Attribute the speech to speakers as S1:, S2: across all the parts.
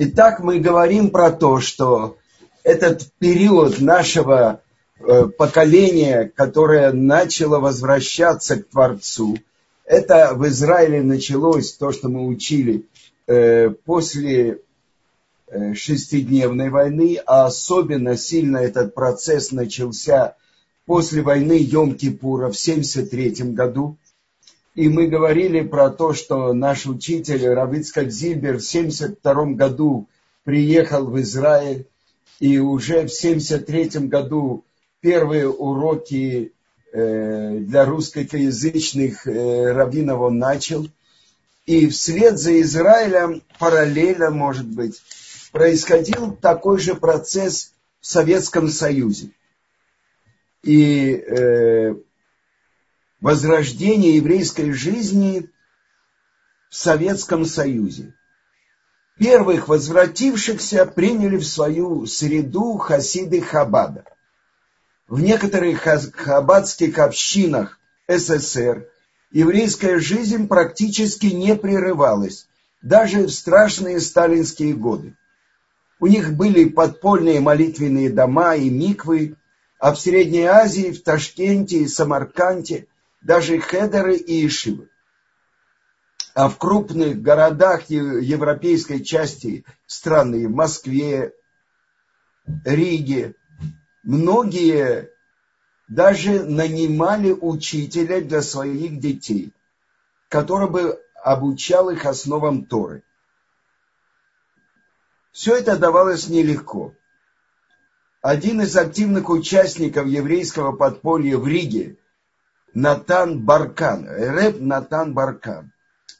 S1: Итак, мы говорим про то, что этот период нашего э, поколения, которое начало возвращаться к Творцу, это в Израиле началось, то, что мы учили, э, после э, шестидневной войны, а особенно сильно этот процесс начался после войны Йом-Кипура в 1973 году. И мы говорили про то, что наш учитель Равицкак Зильбер в 1972 году приехал в Израиль, и уже в 1973 году первые уроки э, для русскоязычных э, раввинов он начал. И вслед за Израилем, параллельно, может быть, происходил такой же процесс в Советском Союзе и э, возрождение еврейской жизни в Советском Союзе. Первых возвратившихся приняли в свою среду хасиды Хабада. В некоторых хабадских общинах СССР еврейская жизнь практически не прерывалась, даже в страшные сталинские годы. У них были подпольные молитвенные дома и миквы, а в Средней Азии, в Ташкенте и Самарканте даже хедеры и ишивы. А в крупных городах европейской части страны, в Москве, Риге, многие даже нанимали учителя для своих детей, который бы обучал их основам Торы. Все это давалось нелегко один из активных участников еврейского подполья в Риге, Натан Баркан, рэп Натан Баркан,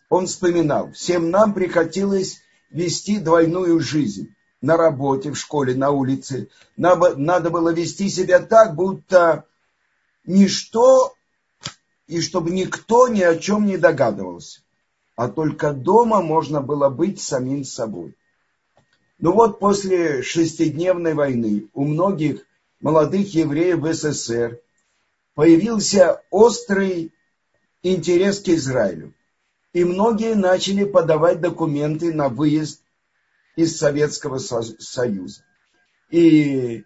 S1: он вспоминал, всем нам приходилось вести двойную жизнь на работе, в школе, на улице. Надо было вести себя так, будто ничто, и чтобы никто ни о чем не догадывался. А только дома можно было быть самим собой. Ну вот после шестидневной войны у многих молодых евреев в СССР появился острый интерес к Израилю. И многие начали подавать документы на выезд из Советского Союза. И,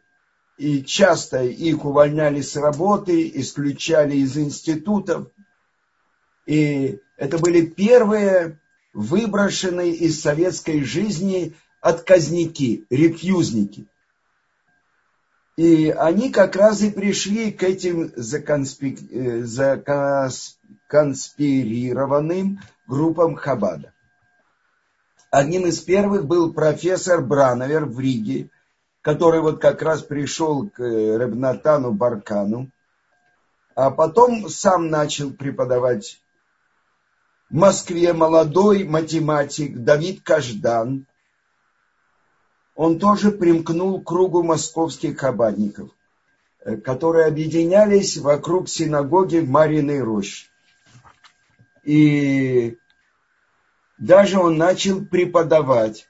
S1: и часто их увольняли с работы, исключали из институтов. И это были первые выброшенные из советской жизни отказники, рефьюзники. И они как раз и пришли к этим. Э, законспирированным группам Хабада. Одним из первых был профессор Брановер в Риге, который вот как раз пришел к э, Ребнатану Баркану, а потом сам начал преподавать в Москве молодой математик Давид Каждан, он тоже примкнул к кругу московских хабадников, э, которые объединялись вокруг синагоги в Мариной роще. И даже он начал преподавать.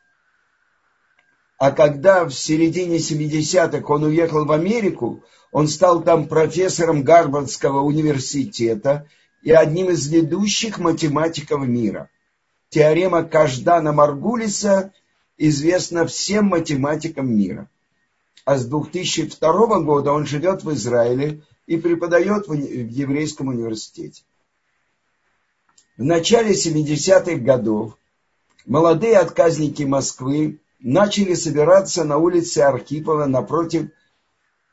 S1: А когда в середине 70-х он уехал в Америку, он стал там профессором Гарвардского университета и одним из ведущих математиков мира. Теорема Каждана Маргулиса известна всем математикам мира. А с 2002 года он живет в Израиле и преподает в еврейском университете. В начале 70-х годов молодые отказники Москвы начали собираться на улице Архипова напротив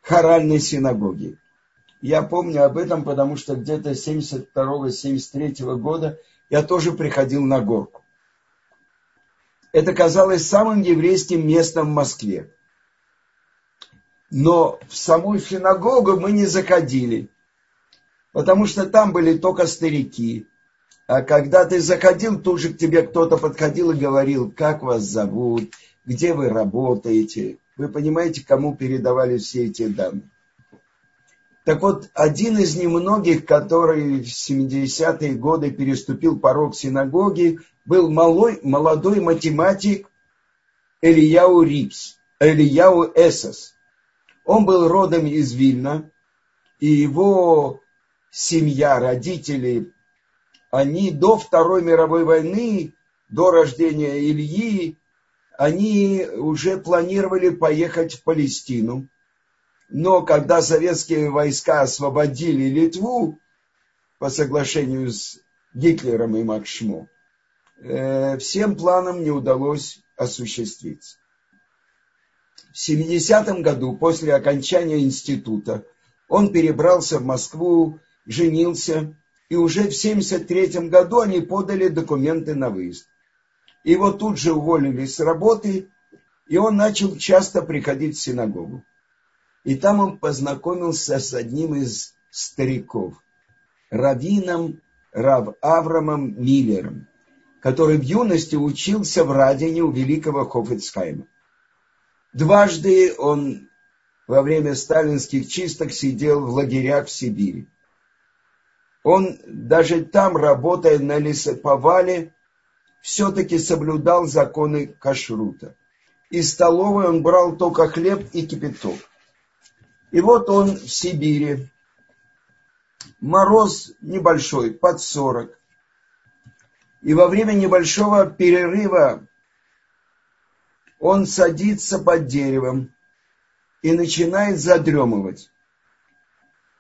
S1: хоральной синагоги. Я помню об этом, потому что где-то 72-73 года я тоже приходил на горку это казалось самым еврейским местом в Москве. Но в саму синагогу мы не заходили, потому что там были только старики. А когда ты заходил, тут же к тебе кто-то подходил и говорил, как вас зовут, где вы работаете. Вы понимаете, кому передавали все эти данные. Так вот, один из немногих, который в 70-е годы переступил порог синагоги, был малой, молодой математик Элияу Рипс, Элияу Эсос. Он был родом из Вильна, и его семья, родители, они до Второй мировой войны, до рождения Ильи, они уже планировали поехать в Палестину. Но когда советские войска освободили Литву по соглашению с Гитлером и Макшмо, всем планам не удалось осуществиться. В 70-м году, после окончания института, он перебрался в Москву, женился, и уже в 73-м году они подали документы на выезд. Его тут же уволили с работы, и он начал часто приходить в синагогу. И там он познакомился с одним из стариков, раввином Рав Аврамом Миллером, который в юности учился в Радине у великого Хофицхайма. Дважды он во время сталинских чисток сидел в лагерях в Сибири. Он даже там, работая на лесоповале, все-таки соблюдал законы кашрута. Из столовой он брал только хлеб и кипяток. И вот он в Сибири. Мороз небольшой, под 40. И во время небольшого перерыва он садится под деревом и начинает задремывать.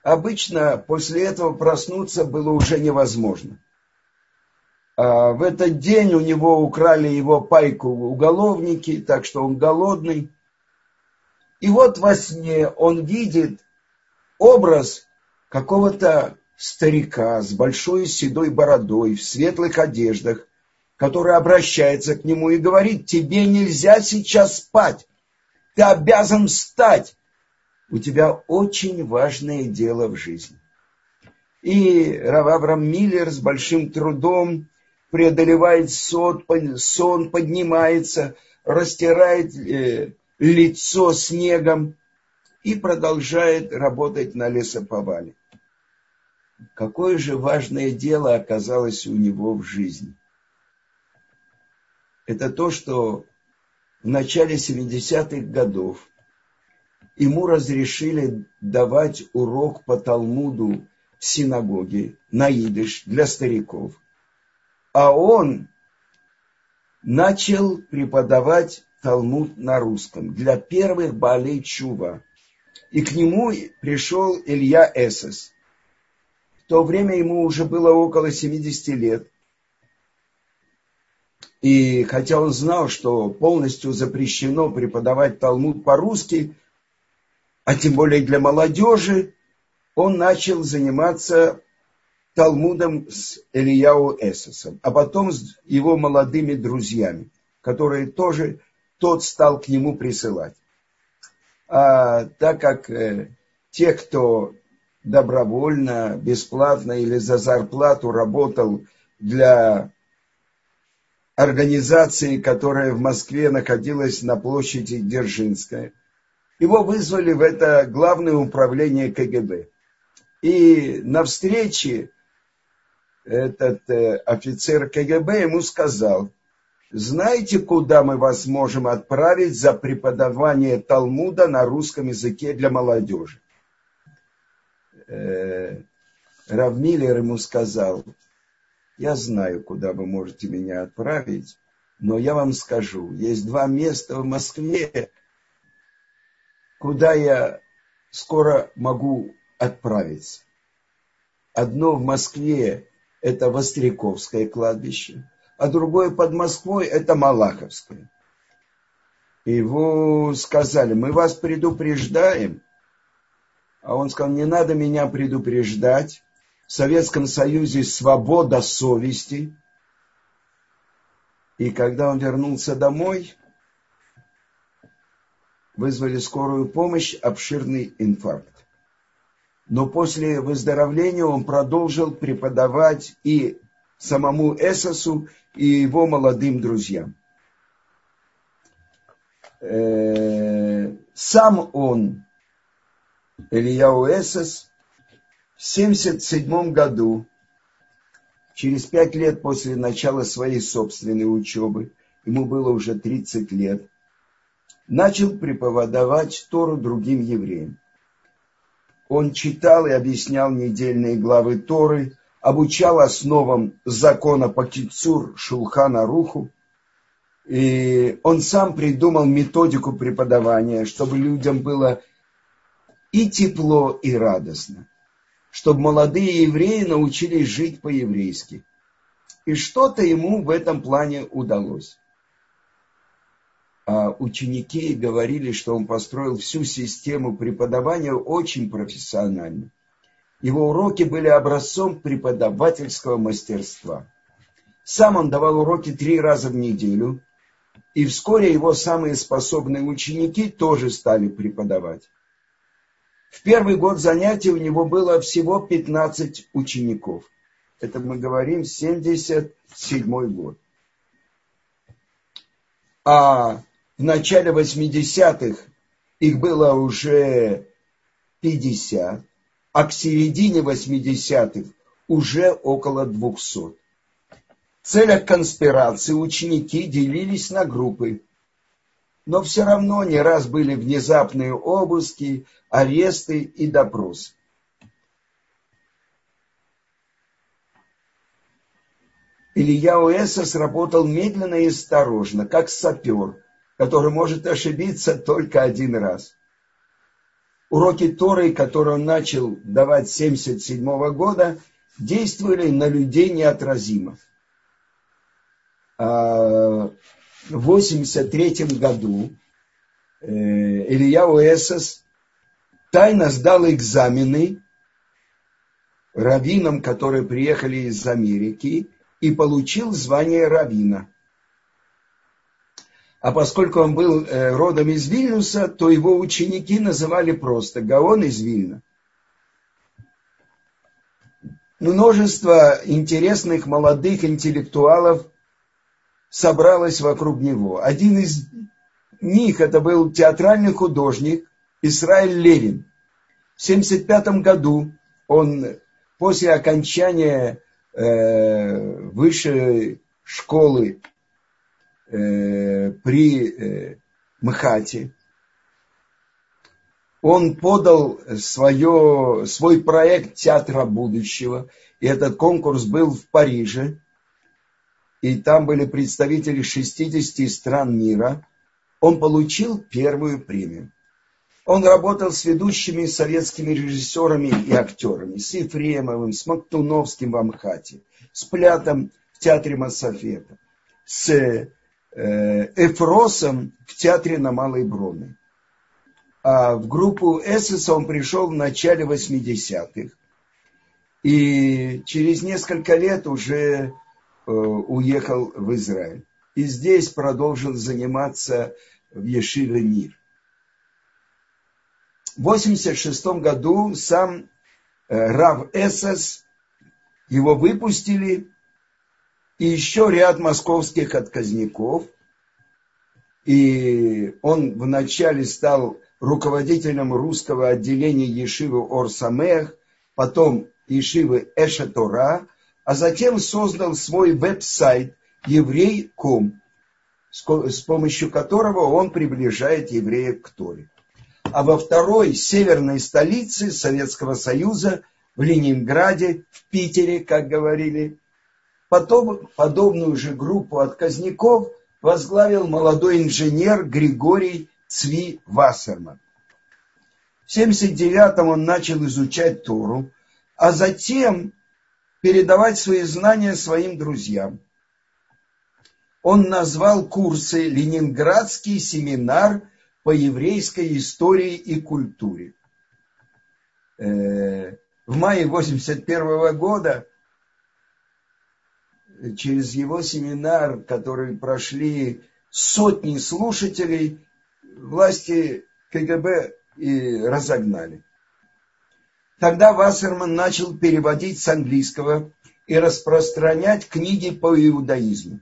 S1: Обычно после этого проснуться было уже невозможно. А в этот день у него украли его пайку уголовники, так что он голодный. И вот во сне он видит образ какого-то старика с большой седой бородой, в светлых одеждах, который обращается к нему и говорит, тебе нельзя сейчас спать, ты обязан встать, у тебя очень важное дело в жизни. И Равабрам Миллер с большим трудом преодолевает сон, сон поднимается, растирает э, лицо снегом и продолжает работать на лесоповале. Какое же важное дело оказалось у него в жизни. Это то, что в начале 70-х годов ему разрешили давать урок по Талмуду в синагоге на идыш для стариков – а он начал преподавать Талмуд на русском для первых болей Чува. И к нему пришел Илья Эсес. То время ему уже было около 70 лет. И хотя он знал, что полностью запрещено преподавать Талмуд по-русски, а тем более для молодежи, он начал заниматься Талмудом с Ильяу Эсосом, а потом с его молодыми друзьями, которые тоже тот стал к нему присылать. А так как э, те, кто добровольно, бесплатно или за зарплату работал для организации, которая в Москве находилась на площади Дзержинская, его вызвали в это главное управление КГБ. И на встрече этот э, офицер КГБ ему сказал, знаете, куда мы вас можем отправить за преподавание Талмуда на русском языке для молодежи? Э, Равмиллер ему сказал, я знаю, куда вы можете меня отправить, но я вам скажу, есть два места в Москве, куда я скоро могу отправиться. Одно в Москве это Востряковское кладбище, а другое под Москвой это Малаховское. Его сказали, мы вас предупреждаем. А он сказал, не надо меня предупреждать. В Советском Союзе свобода совести. И когда он вернулся домой, вызвали скорую помощь, обширный инфаркт но после выздоровления он продолжил преподавать и самому Эсосу, и его молодым друзьям. Э, сам он, Ильяу Эсос, в 1977 году, через пять лет после начала своей собственной учебы, ему было уже 30 лет, начал преподавать Тору другим евреям. Он читал и объяснял недельные главы Торы, обучал основам закона по Кицур Шулхана Руху. И он сам придумал методику преподавания, чтобы людям было и тепло, и радостно. Чтобы молодые евреи научились жить по-еврейски. И что-то ему в этом плане удалось. А ученики говорили, что он построил всю систему преподавания очень профессионально. Его уроки были образцом преподавательского мастерства. Сам он давал уроки три раза в неделю, и вскоре его самые способные ученики тоже стали преподавать. В первый год занятий у него было всего 15 учеников. Это мы говорим 77 год. А в начале 80-х их было уже 50 а к середине 80-х уже около 200. В целях конспирации ученики делились на группы, но все равно не раз были внезапные обыски, аресты и допросы. Илья Уэсос работал медленно и осторожно, как сапер, который может ошибиться только один раз уроки Торы, которые он начал давать с 77 года, действовали на людей неотразимо. А, в 83 году э, Илья Уэсос тайно сдал экзамены раввинам, которые приехали из Америки, и получил звание раввина. А поскольку он был э, родом из Вильнюса, то его ученики называли просто Гаон из Вильна. Множество интересных молодых интеллектуалов собралось вокруг него. Один из них это был театральный художник Израиль Левин. В 1975 году он после окончания э, высшей школы э, при э, МХАТе. Он подал свое, свой проект театра будущего, и этот конкурс был в Париже, и там были представители 60 стран мира. Он получил первую премию. Он работал с ведущими советскими режиссерами и актерами, с Ефремовым, с Мактуновским в Амхате, с Плятом в театре Массафета, с Э, Эфросом в театре на Малой Броне. А в группу Эссеса он пришел в начале 80-х. И через несколько лет уже уехал в Израиль. И здесь продолжил заниматься в Ешиве Мир. В 86 году сам э, Рав Эссес, его выпустили, и еще ряд московских отказников. И он вначале стал руководителем русского отделения Ешивы Орсамех, потом Ешивы Эшатора, а затем создал свой веб-сайт еврей.ком, с помощью которого он приближает евреев к Торе. А во второй северной столице Советского Союза, в Ленинграде, в Питере, как говорили, Потом подобную же группу отказников возглавил молодой инженер Григорий Цви Вассерман. В 79-м он начал изучать Тору, а затем передавать свои знания своим друзьям. Он назвал курсы «Ленинградский семинар по еврейской истории и культуре». Э, в мае 81 года через его семинар, который прошли сотни слушателей, власти КГБ и разогнали. Тогда Вассерман начал переводить с английского и распространять книги по иудаизму.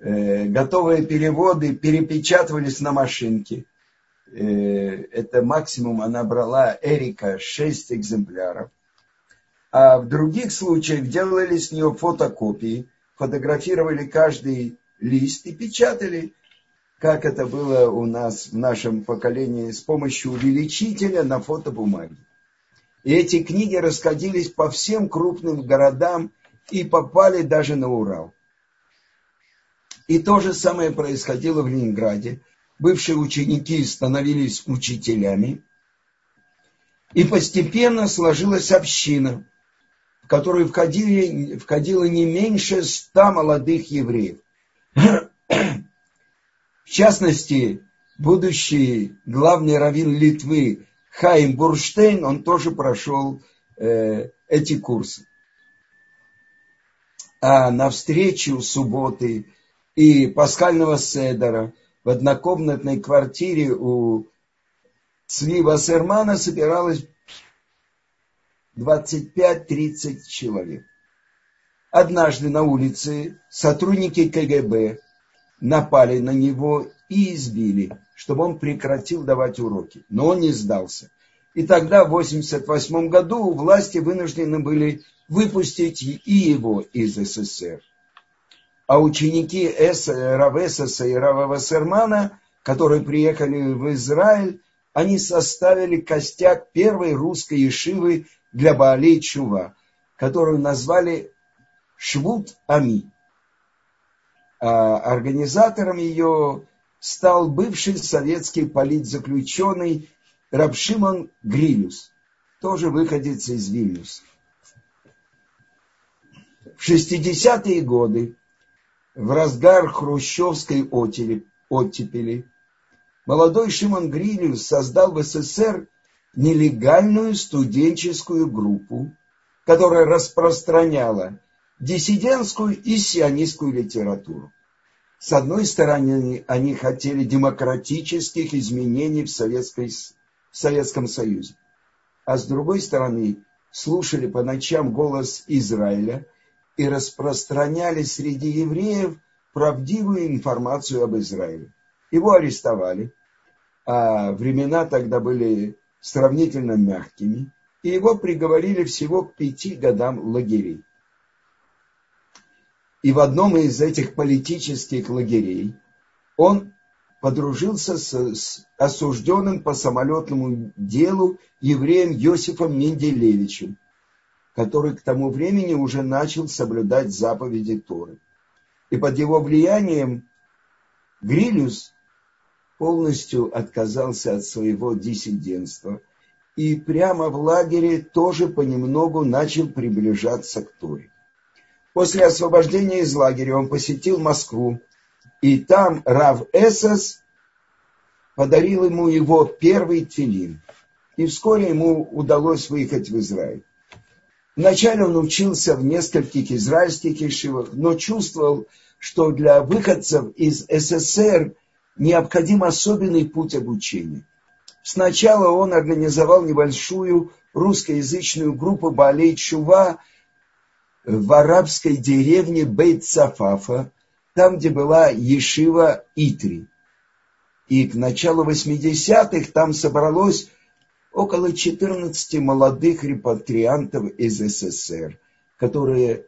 S1: Э, готовые переводы перепечатывались на машинке. Э, это максимум она брала Эрика 6 экземпляров. А в других случаях делали с нее фотокопии, фотографировали каждый лист и печатали, как это было у нас в нашем поколении, с помощью увеличителя на фотобумаге. И эти книги расходились по всем крупным городам и попали даже на Урал. И то же самое происходило в Ленинграде. Бывшие ученики становились учителями. И постепенно сложилась община, в которую входили, входило не меньше ста молодых евреев. В частности, будущий главный раввин Литвы Хайм Бурштейн, он тоже прошел э, эти курсы. А на встречу субботы и пасхального седера в однокомнатной квартире у Цви Вассермана собиралось 25-30 человек. Однажды на улице сотрудники КГБ напали на него и избили, чтобы он прекратил давать уроки. Но он не сдался. И тогда, в 1988 году, власти вынуждены были выпустить и его из СССР. А ученики Эс, Равесоса и Рава Вассермана, которые приехали в Израиль, они составили костяк первой русской ешивы для Баалей Чува, которую назвали Швуд Ами. А организатором ее стал бывший советский политзаключенный Рабшимон Грилюс, тоже выходец из Вильнюса. В 60-е годы, в разгар хрущевской оттепели, молодой Шимон Грилюс создал в СССР нелегальную студенческую группу, которая распространяла диссидентскую и сионистскую литературу. С одной стороны, они хотели демократических изменений в, Советской, в Советском Союзе, а с другой стороны, слушали по ночам голос Израиля и распространяли среди евреев правдивую информацию об Израиле. Его арестовали, а времена тогда были сравнительно мягкими, и его приговорили всего к пяти годам лагерей. И в одном из этих политических лагерей он подружился с, с осужденным по самолетному делу евреем Йосифом Менделевичем, который к тому времени уже начал соблюдать заповеди Торы. И под его влиянием Грилюс полностью отказался от своего диссидентства и прямо в лагере тоже понемногу начал приближаться к Торе. После освобождения из лагеря он посетил Москву, и там Рав Эсос подарил ему его первый тфилин. И вскоре ему удалось выехать в Израиль. Вначале он учился в нескольких израильских ешивах, но чувствовал, что для выходцев из СССР необходим особенный путь обучения. Сначала он организовал небольшую русскоязычную группу Балей Чува в арабской деревне Бейт-Сафафа, там, где была Ешива Итри. И к началу 80-х там собралось около 14 молодых репатриантов из СССР, которые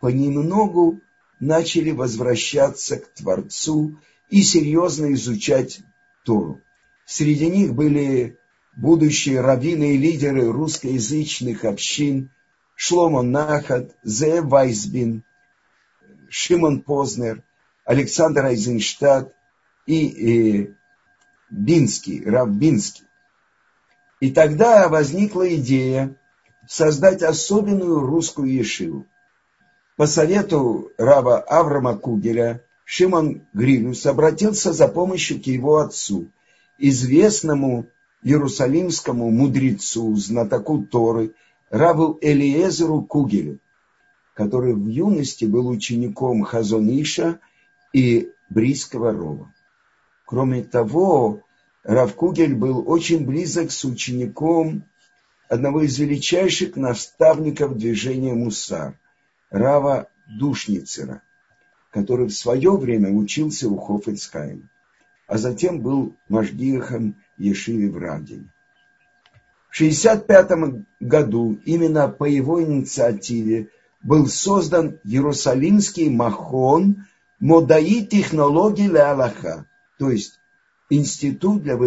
S1: понемногу начали возвращаться к Творцу и серьезно изучать Тору. Среди них были будущие раввины и лидеры русскоязычных общин – Шломо Нахат, Зе Вайсбин, Шимон Познер, Александр Айзенштадт и, и Бинский, Рав Бинский. И тогда возникла идея создать особенную русскую ешиву. По совету Рава Аврама Кугеля Шимон Грилюс обратился за помощью к его отцу, известному иерусалимскому мудрецу, знатоку Торы Раву Элиезеру Кугелю, который в юности был учеником Хазониша и Брийского Рова. Кроме того, Рав Кугель был очень близок с учеником одного из величайших наставников движения Мусар, Рава Душницера, который в свое время учился у Хофицхайма, а затем был Машгиахом Ешиве в Радине. В 1965 году именно по его инициативе был создан Иерусалимский махон Модаи технологии для Аллаха, то есть институт для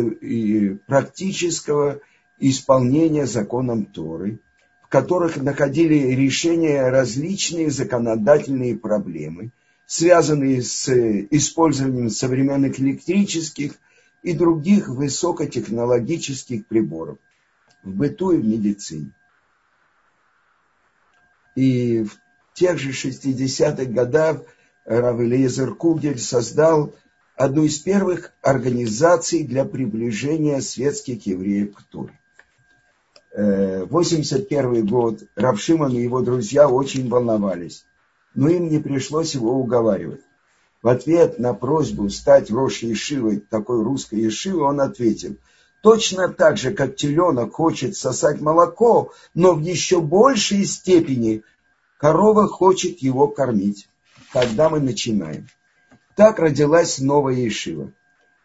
S1: практического исполнения законом Торы, в которых находили решение различные законодательные проблемы, связанные с использованием современных электрических и других высокотехнологических приборов в быту и в медицине. И в тех же 60-х годах Рав Элиезер Кугель создал одну из первых организаций для приближения светских евреев к Туре. 81 э, год Равшиман и его друзья очень волновались, но им не пришлось его уговаривать. В ответ на просьбу стать Рош Ешивой, такой русской Ешивой, он ответил, точно так же, как теленок хочет сосать молоко, но в еще большей степени корова хочет его кормить, когда мы начинаем. Так родилась новая Ешива.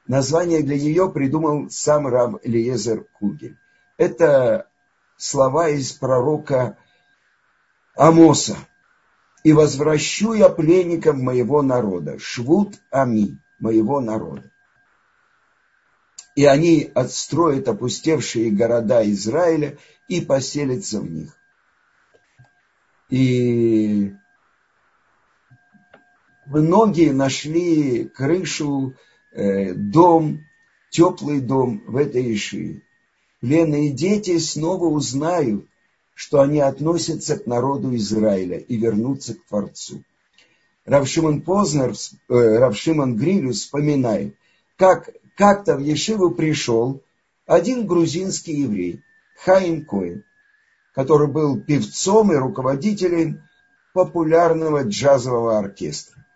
S1: Название для нее придумал сам раб Элиезер Кугель. Это слова из пророка Амоса. «И возвращу я пленников моего народа, швуд ами, моего народа. И они отстроят опустевшие города Израиля и поселятся в них. И многие нашли крышу, э, дом, теплый дом в этой Ишии. Пленные дети снова узнают, что они относятся к народу Израиля и вернутся к Творцу. Равшиман Познер, э, Равшиман Грилюс вспоминает, как как-то в Ешиву пришел один грузинский еврей, Хаим Коин, который был певцом и руководителем популярного джазового оркестра.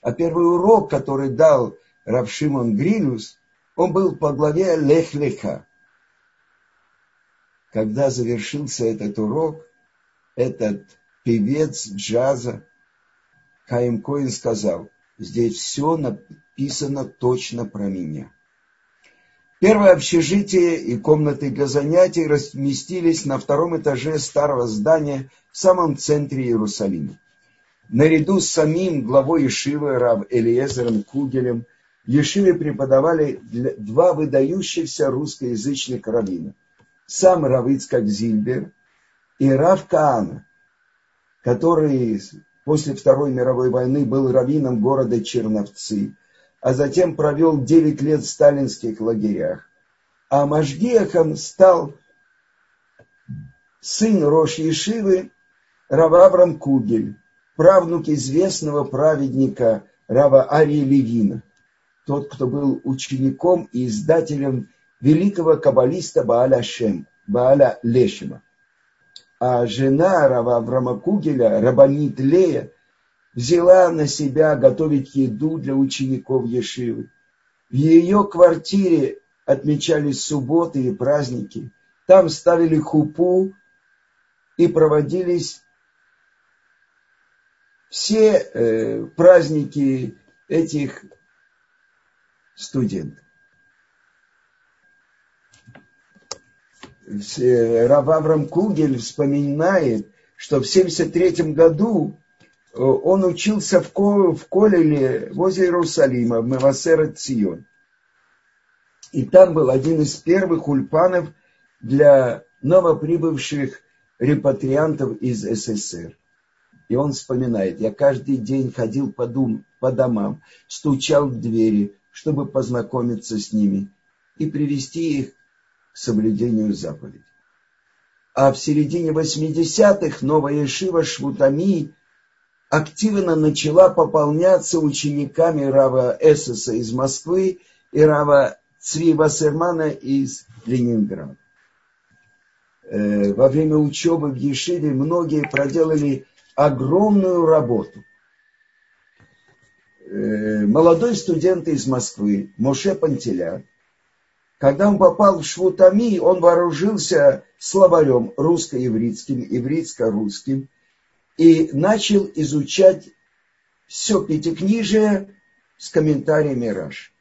S1: А первый урок, который дал Равшимон Грилюс, он был по главе Лех-Леха. Когда завершился этот урок, этот певец джаза Хаим Коин сказал, здесь все написано точно про меня. Первое общежитие и комнаты для занятий разместились на втором этаже старого здания в самом центре Иерусалима. Наряду с самим главой Ешивы Рав Элиезером Кугелем в Ешиве преподавали два выдающихся русскоязычных раввина. Сам Рав Ицкак Зильбер и Рав Каана, который после Второй мировой войны был раввином города Черновцы – а затем провел 9 лет в сталинских лагерях. А Машгиахом стал сын Рош Ешивы Рава Аврам Кугель, правнук известного праведника Рава Арии Левина, тот, кто был учеником и издателем великого каббалиста Бааля Шем, Бааля Лешема. А жена Рава Аврама Кугеля, Рабанит Лея, взяла на себя готовить еду для учеников Ешивы. В ее квартире отмечались субботы и праздники. Там ставили хупу и проводились все э, праздники этих студентов. Рав Авram Кугель вспоминает, что в 1973 году Э, он учился в, в Колеле возле Иерусалима, в Мевасерет Цион. И там был один из первых ульпанов для новоприбывших репатриантов из СССР. И он вспоминает, я каждый день ходил по, дум, по домам, стучал в двери, чтобы познакомиться с ними и привести их к соблюдению заповедей. А в середине 80-х новая Ешива Швутами активно начала пополняться учениками Рава Эссеса из Москвы и Рава Цви Вассермана из Ленинграда. Э, во время учебы в Ешиве многие проделали огромную работу. Э, молодой студент из Москвы, Моше Пантеля, когда он попал в Швутами, он вооружился словарем русско-еврейским, еврейско-русским, и начал изучать все пятикнижие с комментариями Раш.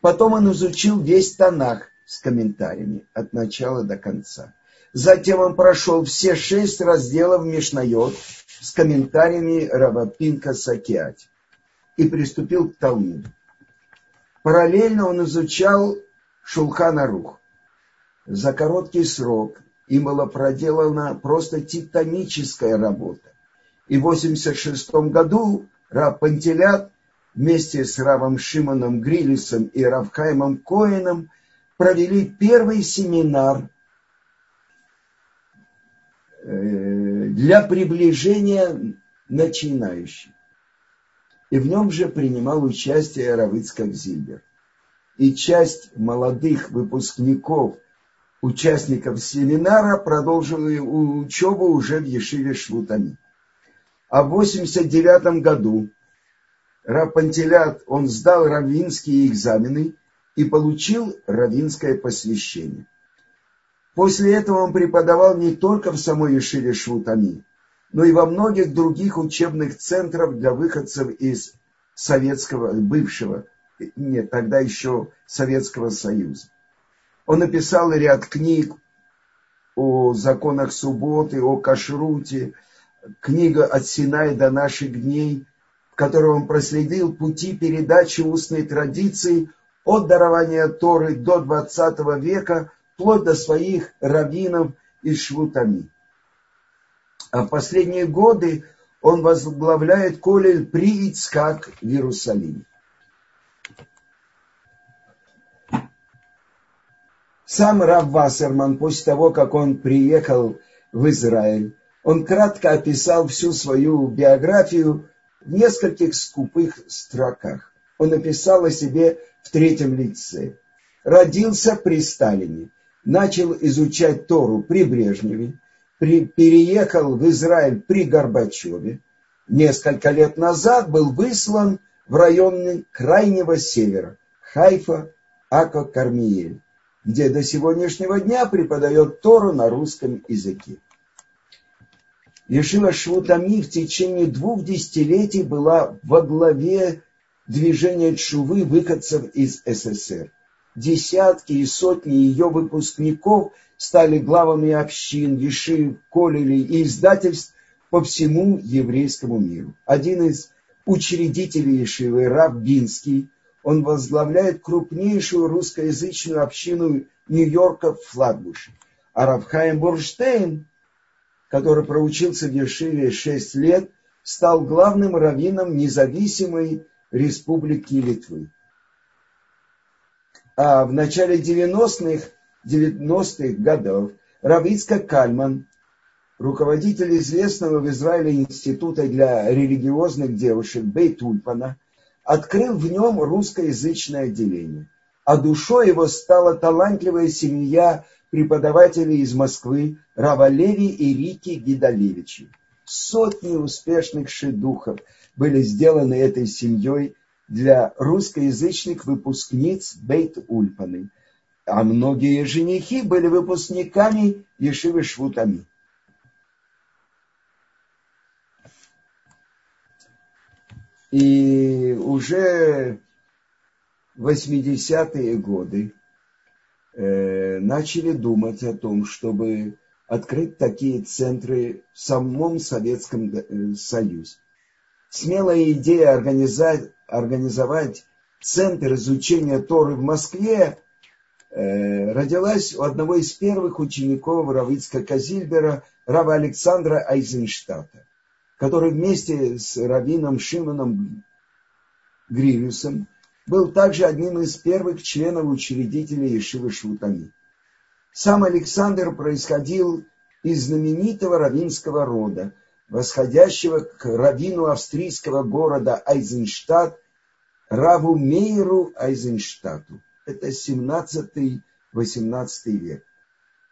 S1: Потом он изучил весь Танах с комментариями от начала до конца. Затем он прошел все шесть разделов Мишнайот с комментариями Равапинка Сакиати и приступил к Талмуду. Параллельно он изучал Шулхана Рух. За короткий срок им была проделана просто титаническая работа и в 1986 году Раб Пантелят вместе с Равом Шимоном Грилисом и Равхаймом Коином провели первый семинар э, для приближения начинающих. И в нем же принимал участие Равыцкак Зильбер. И часть молодых выпускников, участников семинара, продолжили учебу уже в Ешиве Швутами. А в 89 году Раб Пантелят, он сдал раввинские экзамены и получил раввинское посвящение. После этого он преподавал не только в самой Ешиве Швутами, но и во многих других учебных центрах для выходцев из советского, бывшего, нет, тогда еще Советского Союза. Он написал ряд книг о законах субботы, о кашруте, книга «От Синай до наших дней», в которой он проследил пути передачи устной традиции от дарования Торы до 20 века, вплоть до своих раввинов из Швутами. А в последние годы он возглавляет Колель при Ицкак в Иерусалиме. Сам Рав Вассерман, после того, как он приехал в Израиль, он кратко описал всю свою биографию в нескольких скупых строках. Он написал о себе в третьем лице. Родился при Сталине, начал изучать Тору при Брежневе, при, переехал в Израиль при Горбачеве. Несколько лет назад был выслан в районы Крайнего Севера, Хайфа, Ако, Кармиель, где до сегодняшнего дня преподает Тору на русском языке. Ешива Швутами в течение двух десятилетий была во главе движения Чувы выходцев из СССР. Десятки и сотни ее выпускников стали главами общин, ешив, колелей и издательств по всему еврейскому миру. Один из учредителей Ешивы, Раб Бинский, он возглавляет крупнейшую русскоязычную общину Нью-Йорка в Флатбуше. А Равхайм Борштейн который проучился в Ешиве шесть лет, стал главным раввином независимой республики Литвы. А в начале 90-х 90 годов Равицка Кальман, руководитель известного в Израиле института для религиозных девушек Бейтульпана, открыл в нем русскоязычное отделение. А душой его стала талантливая семья преподавателей из Москвы Равалеви и Рики Гидалевичи. Сотни успешных шедухов были сделаны этой семьей для русскоязычных выпускниц Бейт-Ульпаны, а многие женихи были выпускниками Ешивы Швутами. И уже в 80-е годы Э, начали думать о том, чтобы открыть такие центры в самом Советском э, Союзе. Смелая идея организовать, организовать центр изучения Торы в Москве э, родилась у одного из первых учеников Равицка Казильбера, Рава Александра Айзенштата, который вместе с раввином Шимоном Гривиусом был также одним из первых членов учредителей Ешивы Швутами. Сам Александр происходил из знаменитого равинского рода, восходящего к раввину австрийского города Айзенштадт, Раву Мейру Айзенштадту. Это 17-18 век,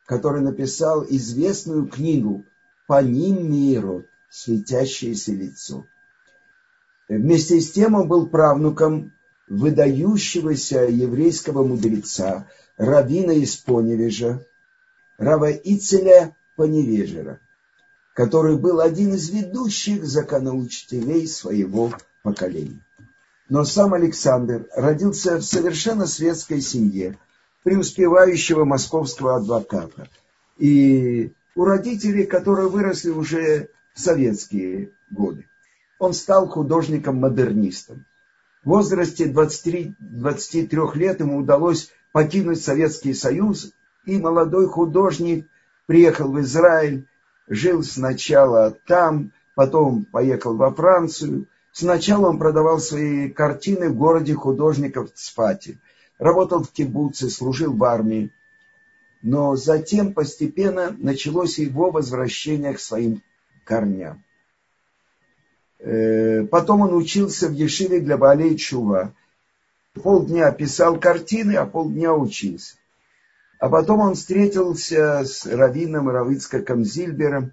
S1: который написал известную книгу «По ним Мейру. Светящееся лицо». Вместе с тем он был правнуком выдающегося еврейского мудреца, равина из Поневежа, Рава Ицеля Поневежера, который был один из ведущих законоучителей своего поколения. Но сам Александр родился в совершенно светской семье, преуспевающего московского адвоката. И у родителей, которые выросли уже в советские годы. Он стал художником-модернистом. В возрасте 23, 23 лет ему удалось покинуть Советский Союз, и молодой художник приехал в Израиль, жил сначала там, потом поехал во Францию, Сначала он продавал свои картины в городе художников Цфате. Работал в кибуце, служил в армии. Но затем постепенно началось его возвращение к своим корням. Э, потом он учился в Ешиве для Балей Чува. Полдня писал картины, а полдня учился. А потом он встретился с раввином Равицкаком Зильбером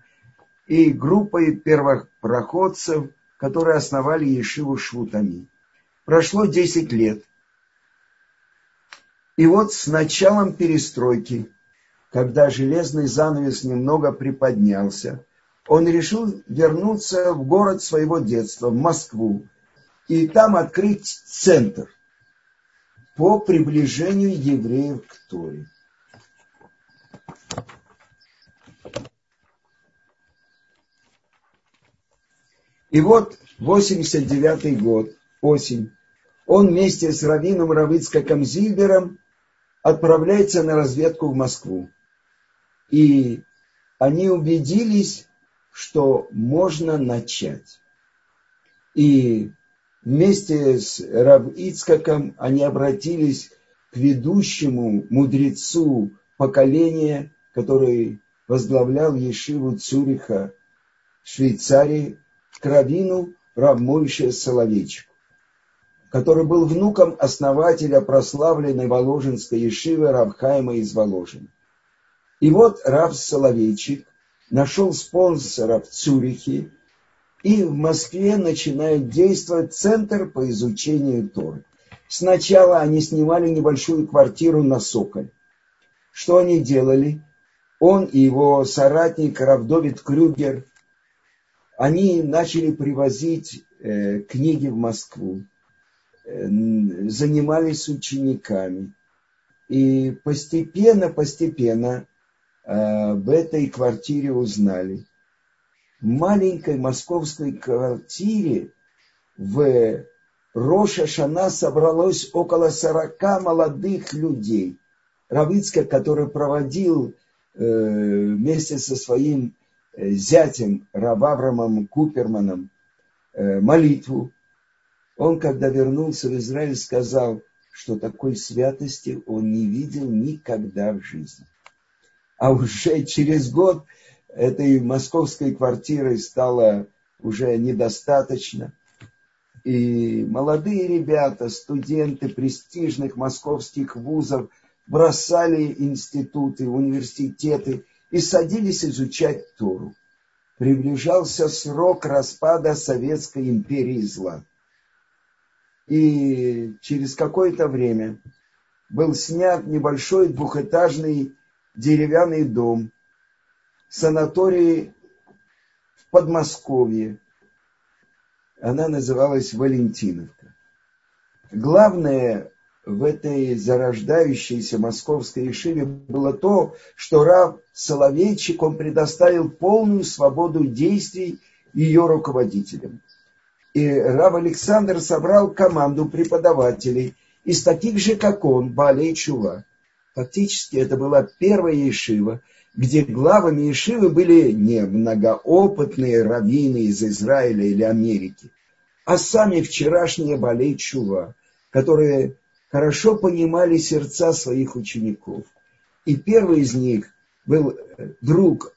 S1: и группой первых проходцев, которые основали Ешиву Швутами. Прошло 10 лет. И вот с началом перестройки, когда железный занавес немного приподнялся, он решил вернуться в город своего детства, в Москву, и там открыть центр по приближению евреев к Торе. И вот 89 год, осень, он вместе с Равином Равицкаком Зильбером отправляется на разведку в Москву. И они убедились, что можно начать. И вместе с Рав Ицкаком они обратились к ведущему мудрецу поколения, который возглавлял Ешиву Цюриха Швейцарии, к раввину Равмойше Соловейчику, который был внуком основателя прославленной Воложенской Ешивы Равхайма из Воложина. И вот Рав Соловейчик нашел спонсора в Цюрихе, и в Москве начинает действовать Центр по изучению Торы. Сначала они снимали небольшую квартиру на Соколь. Что они делали? Он и его соратник Равдовид Крюгер, они начали привозить э, книги в Москву, э, занимались учениками. И постепенно, постепенно Э, в этой квартире узнали. Маленькой московской квартире в Роша Шана собралось около сорока молодых людей. Равицка, который проводил э, вместе со своим э, зятем Рававрамом Куперманом молитву, он, когда вернулся в Израиль, сказал, что такой святости он не видел никогда в жизни а уже через год этой московской квартиры стало уже недостаточно. И молодые ребята, студенты престижных московских вузов бросали институты, университеты и садились изучать Тору. Приближался срок распада Советской империи зла. И через какое-то время был снят небольшой двухэтажный деревянный дом, санатории в Подмосковье. Она называлась Валентиновка. Главное в этой зарождающейся московской Ишиве было то, что Рав Соловейчик, он предоставил полную свободу действий ее руководителям. И Рав Александр собрал команду преподавателей из таких же, как он, Балей Чува. Фактически это была первая ешива, где главами ешивы были не многоопытные раввины из Израиля или Америки, а сами вчерашние болей чува, которые хорошо понимали сердца своих учеников. И первый из них был друг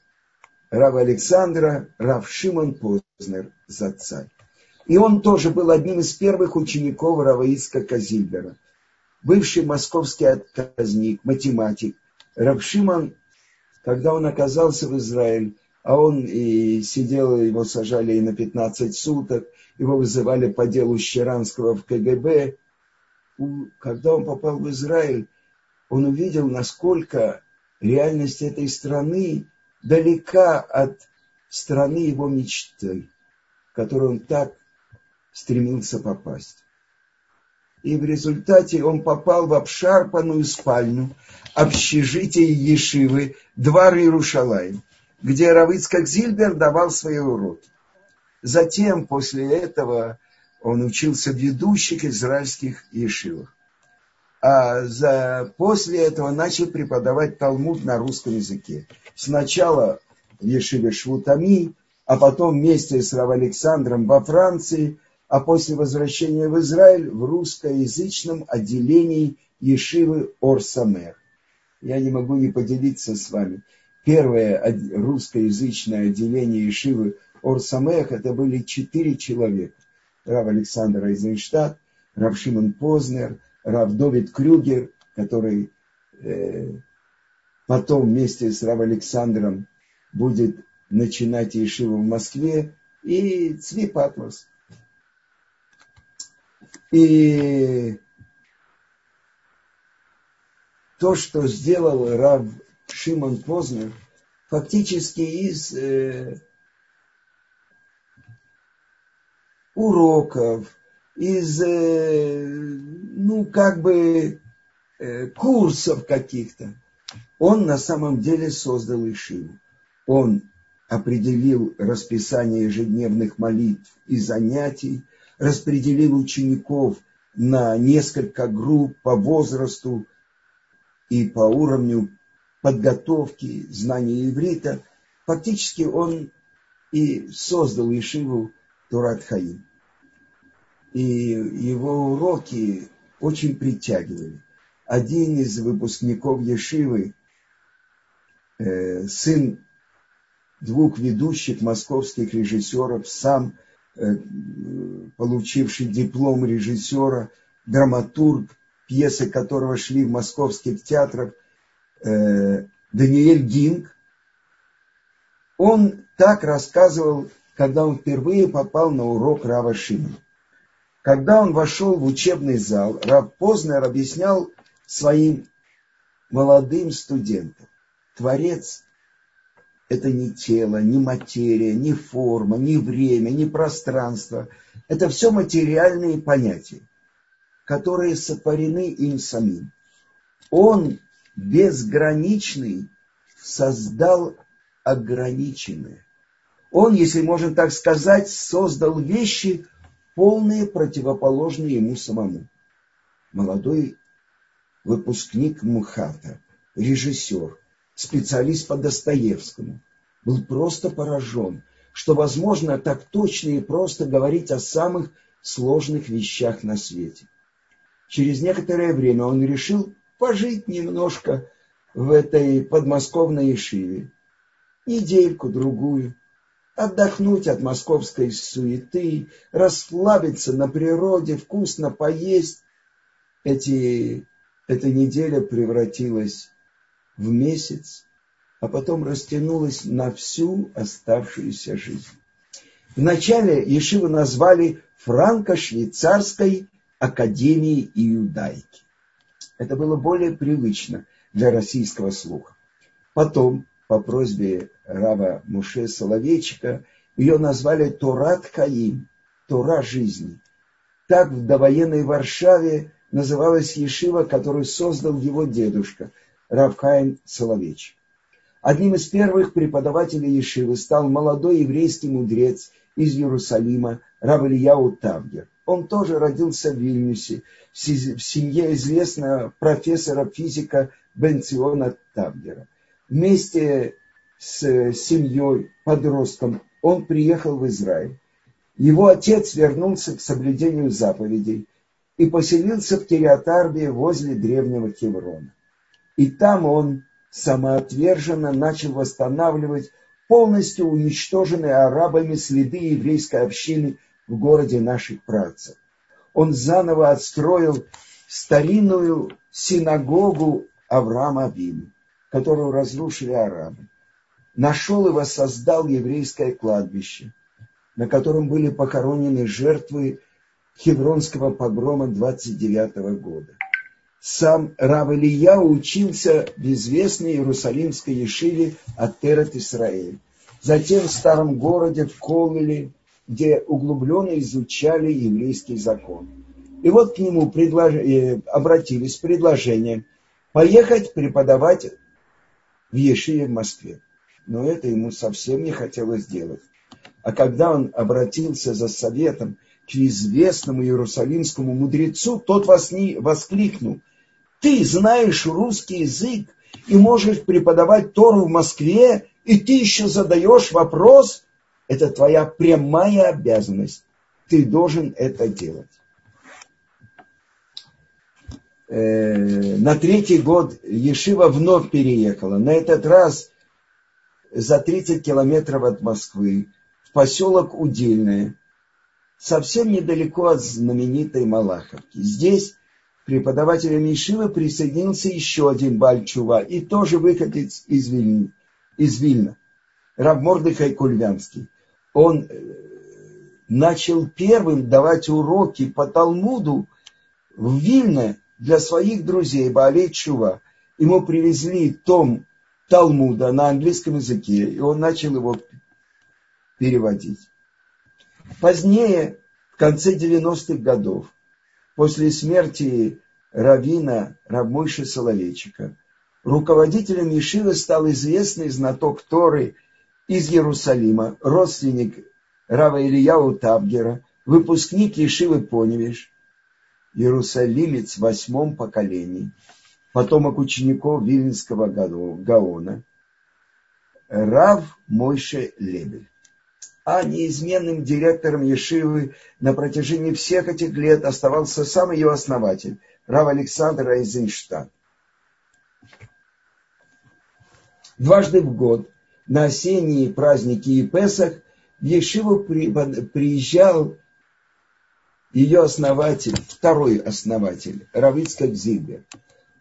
S1: Рава Александра, Рав Шимон Познер, Зацарь. И он тоже был одним из первых учеников Рава Ицка Казильбера – бывший московский отказник, математик, Равшиман, когда он оказался в Израиле, а он и сидел, его сажали и на 15 суток, его вызывали по делу Щеранского в КГБ. Когда он попал в Израиль, он увидел, насколько реальность этой страны далека от страны его мечты, в которую он так стремился попасть и в результате он попал в обшарпанную спальню общежития Ешивы, двор Иерушалаем, где Равицкак Зильбер давал свои уроки. Затем, после этого, он учился в ведущих израильских ешивах. А за, после этого начал преподавать Талмуд на русском языке. Сначала в Ешиве Швутами, а потом вместе с Рав Александром во Франции – а после возвращения в Израиль в русскоязычном отделении Ешивы Орсамер. Я не могу не поделиться с вами. Первое русскоязычное отделение Ешивы Орсамех, это были четыре человека. Рав Александр Айзенштадт, Рав Шимон Познер, Рав Довид Крюгер, который э, потом вместе с Рав Александром будет начинать Ешиву в Москве, и Цви Патлос. И то, что сделал Рав Шимон Познер, фактически из э, уроков, из, э, ну, как бы, э, курсов каких-то, он на самом деле создал Ишиву. Он определил расписание ежедневных молитв и занятий, распределил учеников на несколько групп по возрасту и по уровню подготовки, знания иврита. Фактически он и создал Ешиву Турат Хаим. И его уроки очень притягивали. Один из выпускников Ешивы, э, сын двух ведущих московских режиссеров, сам получивший диплом режиссера, драматург, пьесы которого шли в московских театрах, э, Даниэль Гинг, он так рассказывал, когда он впервые попал на урок Рава Шимона. Когда он вошел в учебный зал, Рав Познер объяснял своим молодым студентам, Творец – это не тело, не материя, не форма, не время, не пространство. Это все материальные понятия, которые сотворены им самим. Он безграничный создал ограниченное. Он, если можно так сказать, создал вещи, полные противоположные ему самому. Молодой выпускник МХАТа, режиссер, специалист по Достоевскому, был просто поражен, что возможно так точно и просто говорить о самых сложных вещах на свете. Через некоторое время он решил пожить немножко в этой подмосковной Ешиве. Недельку-другую. Отдохнуть от московской суеты, расслабиться на природе, вкусно поесть. Эти, эта неделя превратилась в месяц, а потом растянулась на всю оставшуюся жизнь. Вначале Ешиву назвали Франко-Швейцарской академией иудайки. Это было более привычно для российского слуха. Потом, по просьбе Рава Муше Соловейчика, ее назвали Торат Хаим, Тора жизни. Так в довоенной Варшаве называлась Ешива, которую создал его дедушка, Равхайм Соловейчик. Одним из первых преподавателей Ешивы стал молодой еврейский мудрец из Иерусалима Рав Ильяу Тавгер. Он тоже родился в Вильнюсе, в семье известного профессора физика Бенциона Табдера. Вместе с семьей, подростком, он приехал в Израиль. Его отец вернулся к соблюдению заповедей и поселился в Кириатарбе возле древнего Хеврона. И там он самоотверженно начал восстанавливать полностью уничтоженные арабами следы еврейской общины в городе наших працев. Он заново отстроил старинную синагогу Авраама Авину, которую разрушили арабы. Нашел и воссоздал еврейское кладбище, на котором были похоронены жертвы Хевронского погрома 29 года. Сам Рав Илья учился в известной Иерусалимской ешиве Атерет Исраэль. Затем в старом городе в Колеле где углубленно изучали еврейский закон. И вот к нему предлож... Э, обратились с предложением поехать преподавать в Ешиве в Москве. Но это ему совсем не хотелось делать. А когда он обратился за советом к известному иерусалимскому мудрецу, тот воскликнул, ты знаешь русский язык и можешь преподавать Тору в Москве, и ты еще задаешь вопрос – это твоя прямая обязанность. ты должен это делать. Э, на третий год Ешива вновь переехала. На этот раз за 30 километров от Москвы в поселок Удельное, совсем недалеко от знаменитой Малаховки. Здесь преподавателем Ешивы присоединился еще один Бальчува и тоже выходец из Вильны. Из Вильна. Равмордыхай Кульвянский. Он э, начал первым давать уроки по Талмуду в Вильне для своих друзей Баалей Чува. Ему привезли том Талмуда на английском языке, и он начал его переводить. Позднее, в конце 90-х годов, после смерти Равина Равмойши Соловейчика, руководителем Ешивы стал известный знаток Торы из Иерусалима, родственник Рава Ильяу Табгера, выпускник Ешивы Поневиш, иерусалимец в восьмом поколении, потомок учеников Вильнского Гаона, Рав Мойше Лебель. А неизменным директором Ешивы на протяжении всех этих лет оставался сам ее основатель, Рав Александр Айзенштадт. Дважды в год на осенние праздники и Песах в Ешиву приезжал ее основатель, второй основатель, Равицкак Зильбер.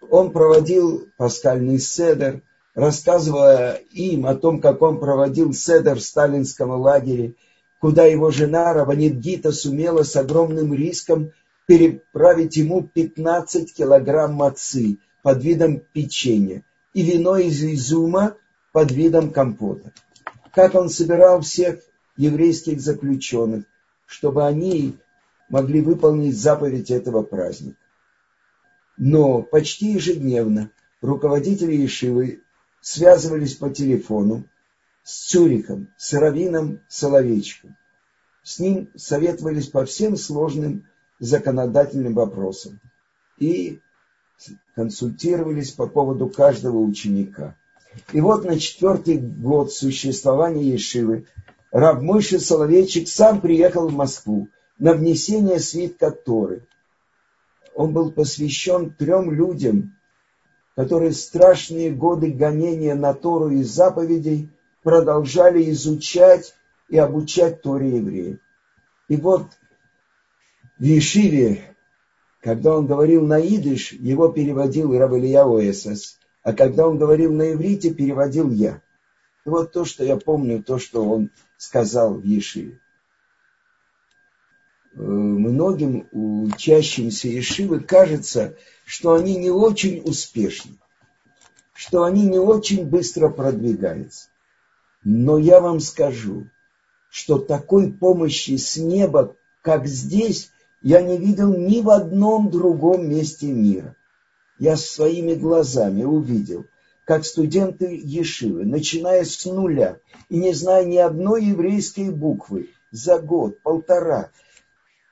S1: Он проводил пасхальный седер, рассказывая им о том, как он проводил седер в сталинском лагере, куда его жена Раванит Гита сумела с огромным риском переправить ему 15 килограмм мацы под видом печенья и вино из изюма под видом компота. Как он собирал всех еврейских заключенных, чтобы они могли выполнить заповедь этого праздника. Но почти ежедневно руководители Ешивы связывались по телефону с Цюрихом, с Равином Соловейчиком. С ним советовались по всем сложным законодательным вопросам и консультировались по поводу каждого ученика. И вот на четвертый год существования Ешивы Раб Мойши Соловейчик сам приехал в Москву на внесение свитка Торы. Он был посвящен трем людям, которые страшные годы гонения на Тору и заповедей продолжали изучать и обучать Торе евреев. И вот в Ешиве, когда он говорил на идыш, его переводил Рабалия Оэсас, а когда он говорил на иврите, переводил я. И вот то, что я помню, то, что он сказал в Ешиве. Э, многим учащимся Ешивы кажется, что они не очень успешны, что они не очень быстро продвигаются. Но я вам скажу, что такой помощи с неба, как здесь, я не видел ни в одном другом месте мира. Я своими глазами увидел, как студенты Ешивы, начиная с нуля и не зная ни одной еврейской буквы, за год, полтора,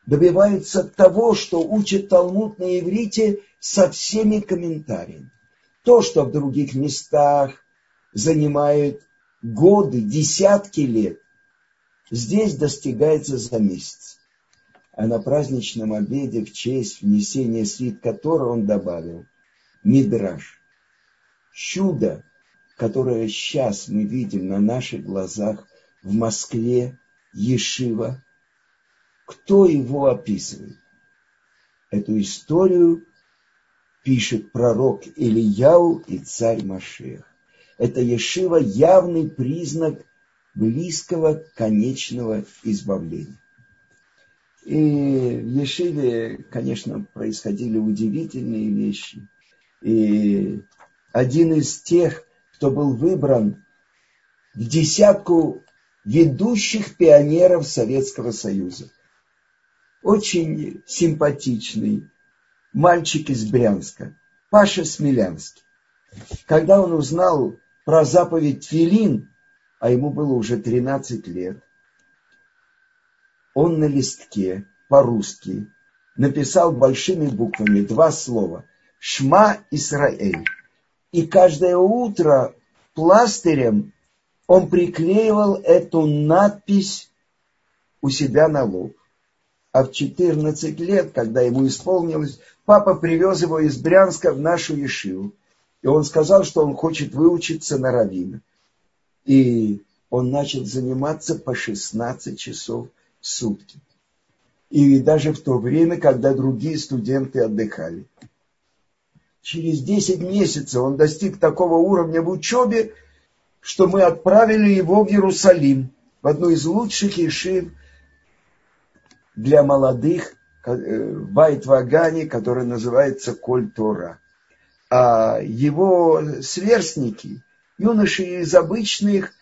S1: добиваются того, что учит Талмуд на иврите со всеми комментариями. То, что в других местах занимает годы, десятки лет, здесь достигается за месяц. А на праздничном обеде в честь внесения свит которого он добавил Мидраж. Чудо, которое сейчас мы видим на наших глазах в Москве, Ешива, кто его описывает? Эту историю пишет пророк Ильяу и царь Машех. Это Ешива явный признак близкого конечного избавления. И в Ешиве, конечно, происходили удивительные вещи. И один из тех, кто был выбран в десятку ведущих пионеров Советского Союза очень симпатичный мальчик из Брянска, Паша Смелянский. Когда он узнал про заповедь Филин, а ему было уже 13 лет, он на листке по-русски написал большими буквами два слова «Шма Исраэль». И каждое утро пластырем он приклеивал эту надпись у себя на лоб. А в 14 лет, когда ему исполнилось, папа привез его из Брянска в нашу Ешиву. И он сказал, что он хочет выучиться на равина. И он начал заниматься по 16 часов в сутки. И даже в то время, когда другие студенты отдыхали. Через 10 месяцев он достиг такого уровня в учебе, что мы отправили его в Иерусалим, в одну из лучших ешив для молодых э, Байт Вагани, который называется Коль Тора. А его сверстники, юноши из обычных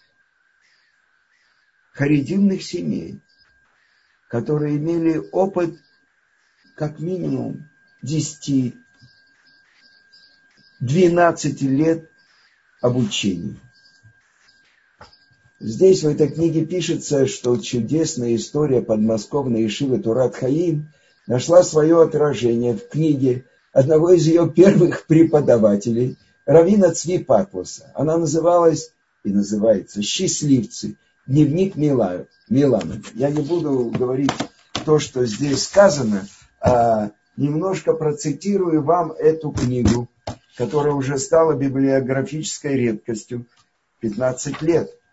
S1: харидимных семей, которые имели опыт как минимум 10-12 лет обучения. Здесь в этой книге пишется, что чудесная история подмосковной Ишивы Турат Хаим нашла свое отражение в книге одного из ее первых преподавателей, Равина Цви Патлуса. Она называлась и называется «Счастливцы. Дневник Мила, Милана». Я не буду говорить то, что здесь сказано, а немножко процитирую вам эту книгу, которая уже стала библиографической редкостью 15 лет –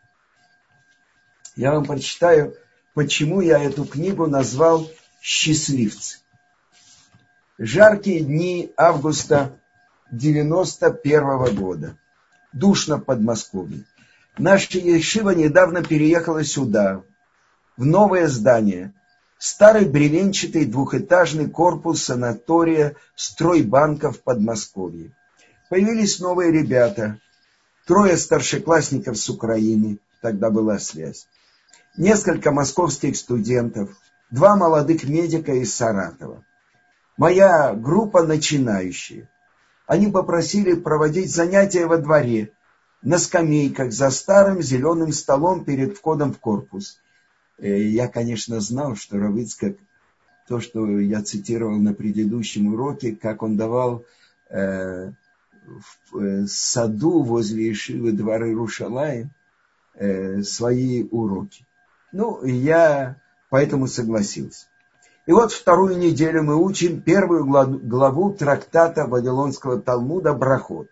S1: я вам прочитаю, почему я эту книгу назвал «Счастливцы». Жаркие дни августа 91 -го года. Душно в Подмосковье. Наша Ешива недавно переехала сюда, в новое здание. Старый бревенчатый двухэтажный корпус санатория стройбанка в Подмосковье. Появились новые ребята. Трое старшеклассников с Украины. Тогда была связь несколько московских студентов, два молодых медика из Саратова. Моя группа начинающие. Они попросили проводить занятия во дворе, на скамейках за старым зеленым столом перед входом в корпус. Э, я, конечно, знал, что Равыцкак, то, что я цитировал на предыдущем уроке, как он давал э, в э, саду возле Ишивы дворы Рушалаем э, свои уроки. Ну, я поэтому согласился. И вот вторую неделю мы учим первую главу трактата Вавилонского Талмуда «Брахот».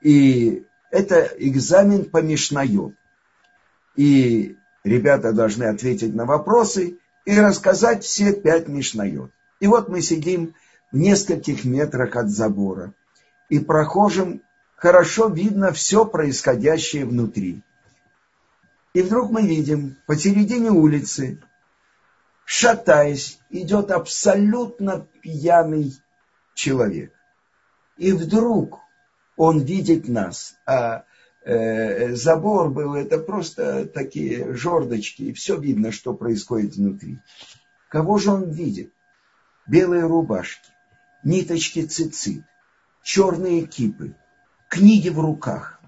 S1: И это экзамен по Мишнаю. И ребята должны ответить на вопросы и рассказать все пять Мишнайот. И вот мы сидим в нескольких метрах от забора. И прохожим хорошо видно все происходящее внутри. И вдруг мы видим, посередине улицы, шатаясь, идет абсолютно пьяный человек. И вдруг он видит нас, а э, забор был, это просто такие жердочки, и все видно, что происходит внутри. Кого же он видит? Белые рубашки, ниточки цицит, черные кипы, книги в руках.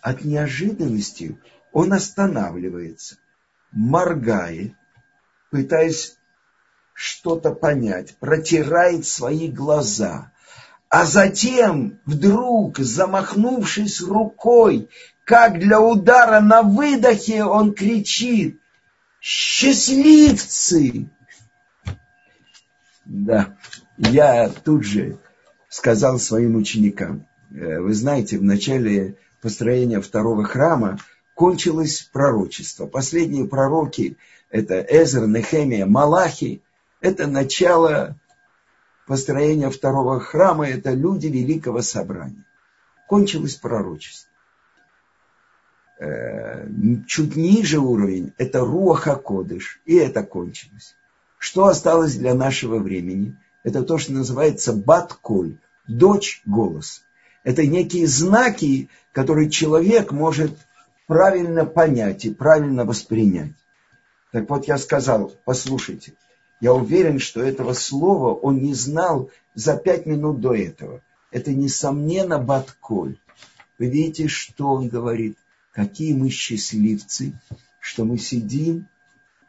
S1: От неожиданности он останавливается, моргает, пытаясь что-то понять, протирает свои глаза, а затем вдруг, замахнувшись рукой, как для удара на выдохе, он кричит «Счастливцы!» Да, я тут же сказал своим ученикам, «Э, вы знаете, в начале построения второго храма кончилось пророчество. Последние пророки – это Эзер, Нехемия, Малахи. Это начало построения второго храма, это люди Великого Собрания. Кончилось пророчество. Э, чуть ниже уровень – это Руаха Кодыш, и это кончилось. Что осталось для нашего времени? Это то, что называется Батколь, дочь голос. Это некие знаки, которые человек может правильно понять и правильно воспринять. Так вот я сказал, послушайте, я уверен, что этого слова он не знал за пять минут до этого. Это, несомненно, Батколь. Вы видите, что он говорит? Какие мы счастливцы, что мы сидим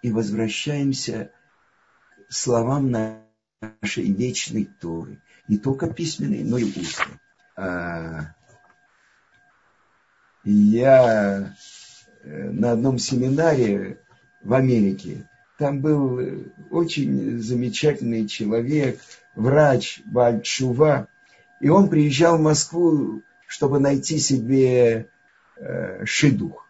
S1: и возвращаемся к словам нашей вечной Торы. Не только письменной, но и устной. Я э, на одном семинаре в Америке там был очень замечательный человек, врач Бальчува, и он приезжал в Москву, чтобы найти себе э, шидух.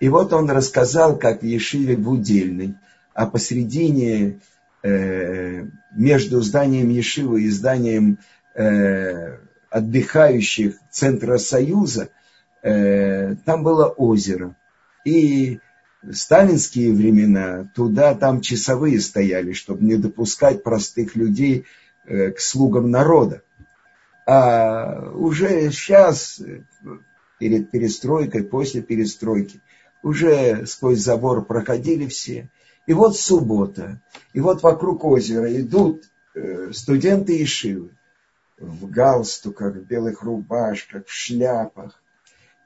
S1: И вот он рассказал, как в Ешиве в Удельной, а посередине э, между зданием Ешивы и зданием э, отдыхающих Центра Союза, э, там было озеро. И в сталинские времена туда там часовые стояли, чтобы не допускать простых людей э, к слугам народа. А уже сейчас, перед перестройкой, после перестройки, уже сквозь забор проходили все. И вот суббота, и вот вокруг озера идут э, студенты Ишивы в галстуках, в белых рубашках, в шляпах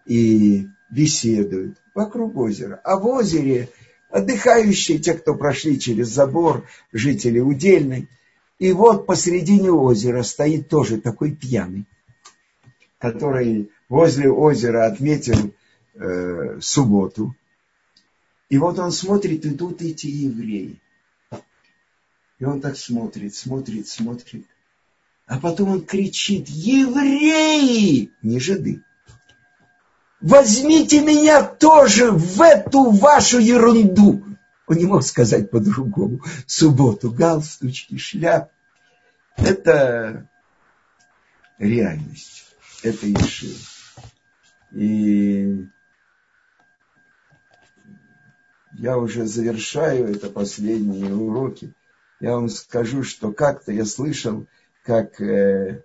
S1: и беседуют вокруг озера. А в озере отдыхающие, те, кто прошли через забор, жители Удельной. И вот посередине озера стоит тоже такой пьяный, который возле озера отметил э, субботу. И вот он смотрит, идут эти евреи. И он так смотрит, смотрит, смотрит. А потом он кричит, евреи, не жиды, возьмите меня тоже в эту вашу ерунду. Он не мог сказать по-другому. Субботу, галстучки, шляп. Это реальность. Это Ешива. И я уже завершаю это последние уроки. Я вам скажу, что как-то я слышал, как э,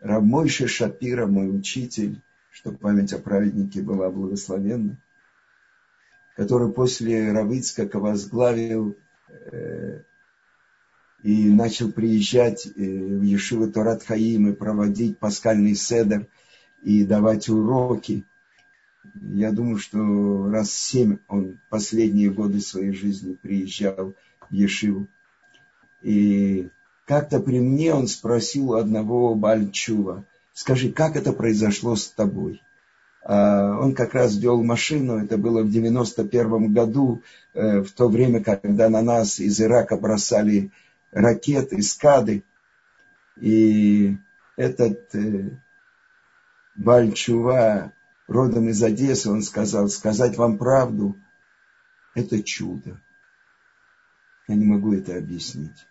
S1: Рамойша Шапира, мой учитель, чтобы память о праведнике была благословенна, который после Равицкака возглавил э, и начал приезжать э, в Ешиву Торат Хаим и проводить пасхальный седер и давать уроки. Я думаю, что раз семь он последние годы своей жизни приезжал в Ешиву. И как-то при мне он спросил у одного Бальчува, скажи, как это произошло с тобой? А, он как раз вел машину, это было в 91 году, э, в то время, когда на нас из Ирака бросали ракеты, скады. И этот э, Бальчува, родом из Одессы, он сказал, сказать вам правду, это чудо. Я не могу это объяснить.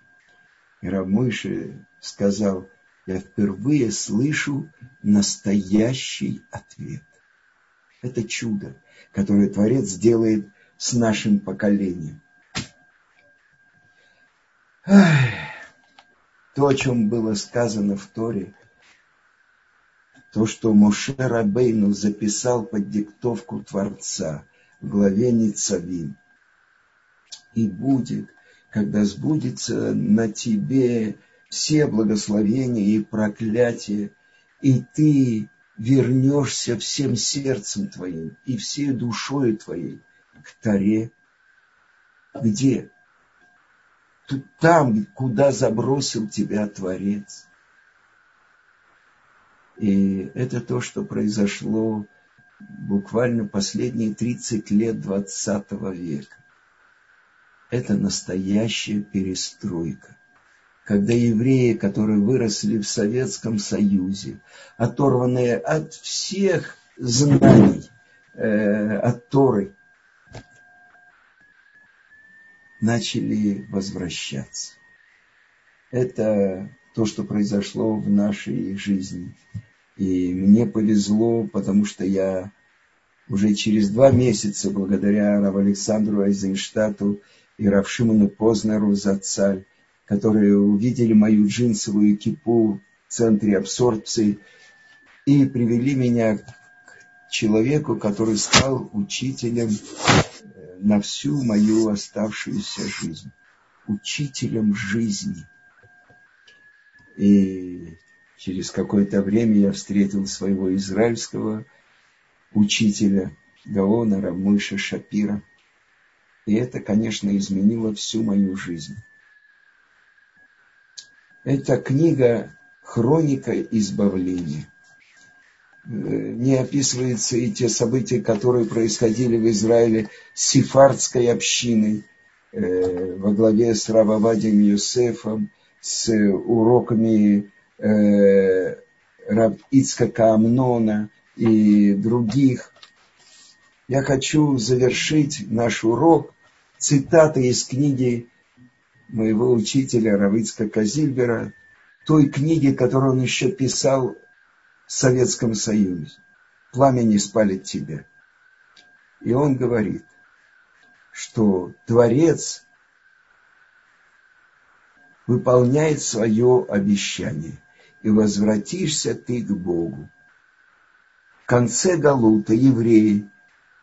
S1: И Рамыши сказал, я впервые слышу настоящий ответ. Это чудо, которое Творец делает с нашим поколением. То, о чем было сказано в Торе, то, что Моше Рабейну записал под диктовку Творца в главе Ницавим. И будет когда сбудется на тебе все благословения и проклятия, и ты вернешься всем сердцем твоим и всей душой твоей к Таре. Где? Там, куда забросил тебя Творец. И это то, что произошло буквально последние 30 лет 20 века это настоящая перестройка. Когда евреи, которые выросли в Советском Союзе, оторванные от всех знаний, э, от Торы, начали возвращаться. Это то, что произошло в нашей жизни. И мне повезло, потому что я уже через два месяца, благодаря Рав Александру Айзенштату, и Равшиману Познеру за царь, которые увидели мою джинсовую кипу в центре абсорбции и привели меня к человеку, который стал учителем э, на всю мою оставшуюся жизнь. Учителем жизни. И через какое-то время я встретил своего израильского учителя Гаона Рамыша Шапира – и это, конечно, изменило всю мою жизнь. Это книга «Хроника избавления». Э, не описываются и те события, которые происходили в Израиле с сифардской общиной, э, во главе с Рававадием Юсефом, с уроками э, Раб Ицкака и других. Я хочу завершить наш урок цитатой из книги моего учителя Равицка Казильбера, той книги, которую он еще писал в Советском Союзе. «Пламя не спалит тебя». И он говорит, что Творец выполняет свое обещание, и возвратишься ты к Богу. В конце Галута евреи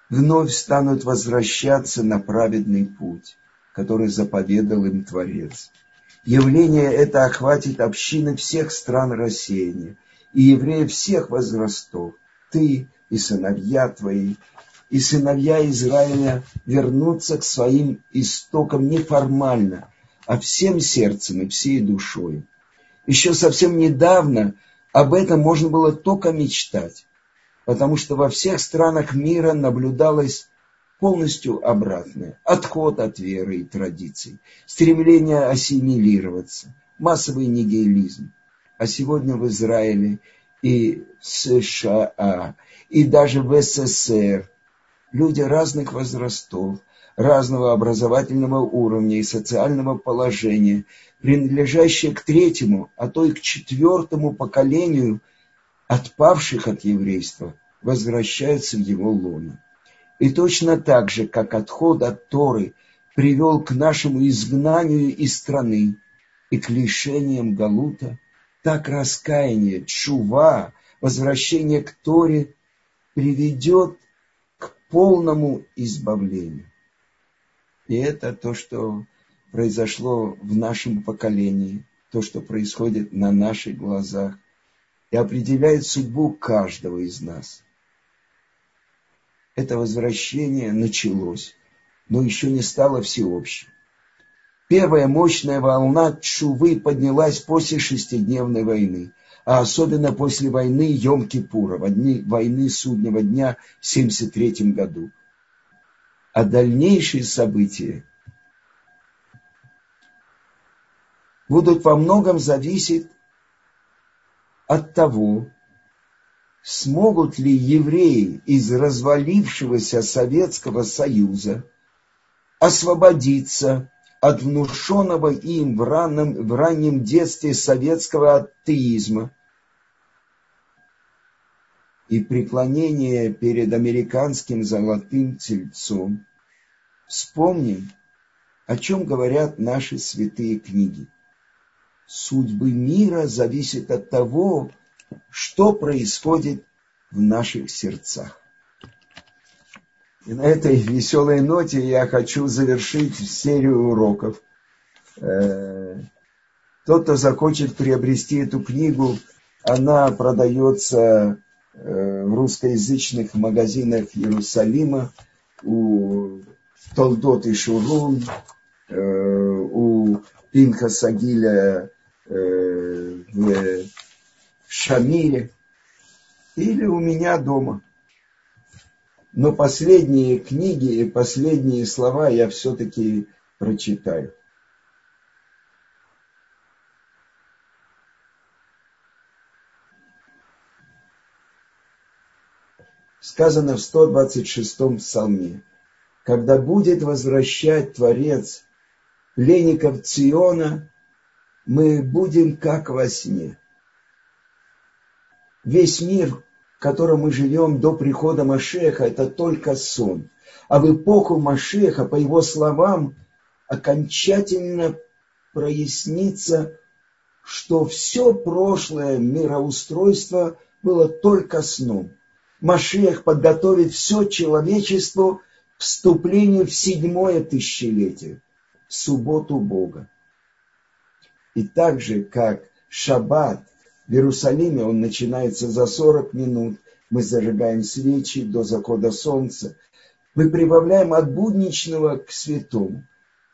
S1: вновь станут возвращаться на праведный путь, который заповедал им Творец. Явление это охватит общины всех стран рассеяния и евреев всех возрастов. Ты и сыновья твои, и сыновья Израиля вернутся к своим истокам неформально, а всем сердцем и всей душой. Еще совсем недавно об этом можно было только мечтать, потому что во всех странах мира наблюдалось полностью обратное. Отход от веры и традиций, стремление ассимилироваться, массовый нигилизм. А сегодня в Израиле и в США, и даже в СССР люди разных возрастов, разного образовательного уровня и социального положения, принадлежащие к третьему, а то и к четвертому поколению отпавших от еврейства, возвращаются в его лоно. И точно так же, как отход от Торы привел к нашему изгнанию из страны и к лишениям Галута, так раскаяние, чува, возвращение к Торе приведет к полному избавлению. И это то, что произошло в нашем поколении, то, что происходит на наших глазах, и определяет судьбу каждого из нас – это возвращение началось, но еще не стало всеобщим. Первая мощная волна Чувы поднялась после шестидневной войны, а особенно после войны Йом-Кипура, войны Суднего дня в 1973 году. А дальнейшие события будут во многом зависеть от того, смогут ли евреи из развалившегося Советского Союза освободиться от внушенного им в раннем, в раннем детстве советского атеизма и преклонения перед американским золотым тельцом. Вспомним, о чем говорят наши святые книги. Судьбы мира зависят от того, что происходит в наших сердцах. И на этой веселой ноте я хочу завершить серию уроков. Э, тот, кто захочет приобрести эту книгу, она продается э, в русскоязычных магазинах Иерусалима, у Толдот и Шурун, э, у Пинха Сагиля в Шамиле или у меня дома. Но последние книги и последние слова я все-таки прочитаю. Сказано в 126-м псалме. Когда будет возвращать Творец пленников Циона, мы будем как во сне – Весь мир, в котором мы живем до прихода Машеха, это только сон. А в эпоху Машеха, по его словам, окончательно прояснится, что все прошлое мироустройство было только сном. Машех подготовит все человечество к вступлению в седьмое тысячелетие, в субботу Бога. И так же, как Шаббат – в Иерусалиме он начинается за 40 минут. Мы зажигаем свечи до захода солнца. Мы прибавляем от будничного к святому.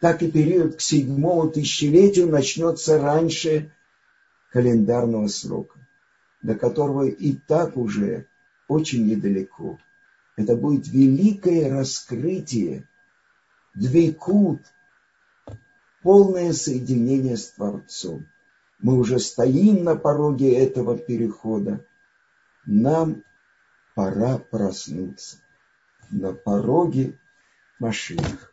S1: Так и период к седьмому тысячелетию начнется раньше календарного срока, до которого и так уже очень недалеко. Это будет великое раскрытие, двейкут, полное соединение с Творцом. Мы уже стоим на пороге этого перехода. Нам пора проснуться. На пороге Машинах.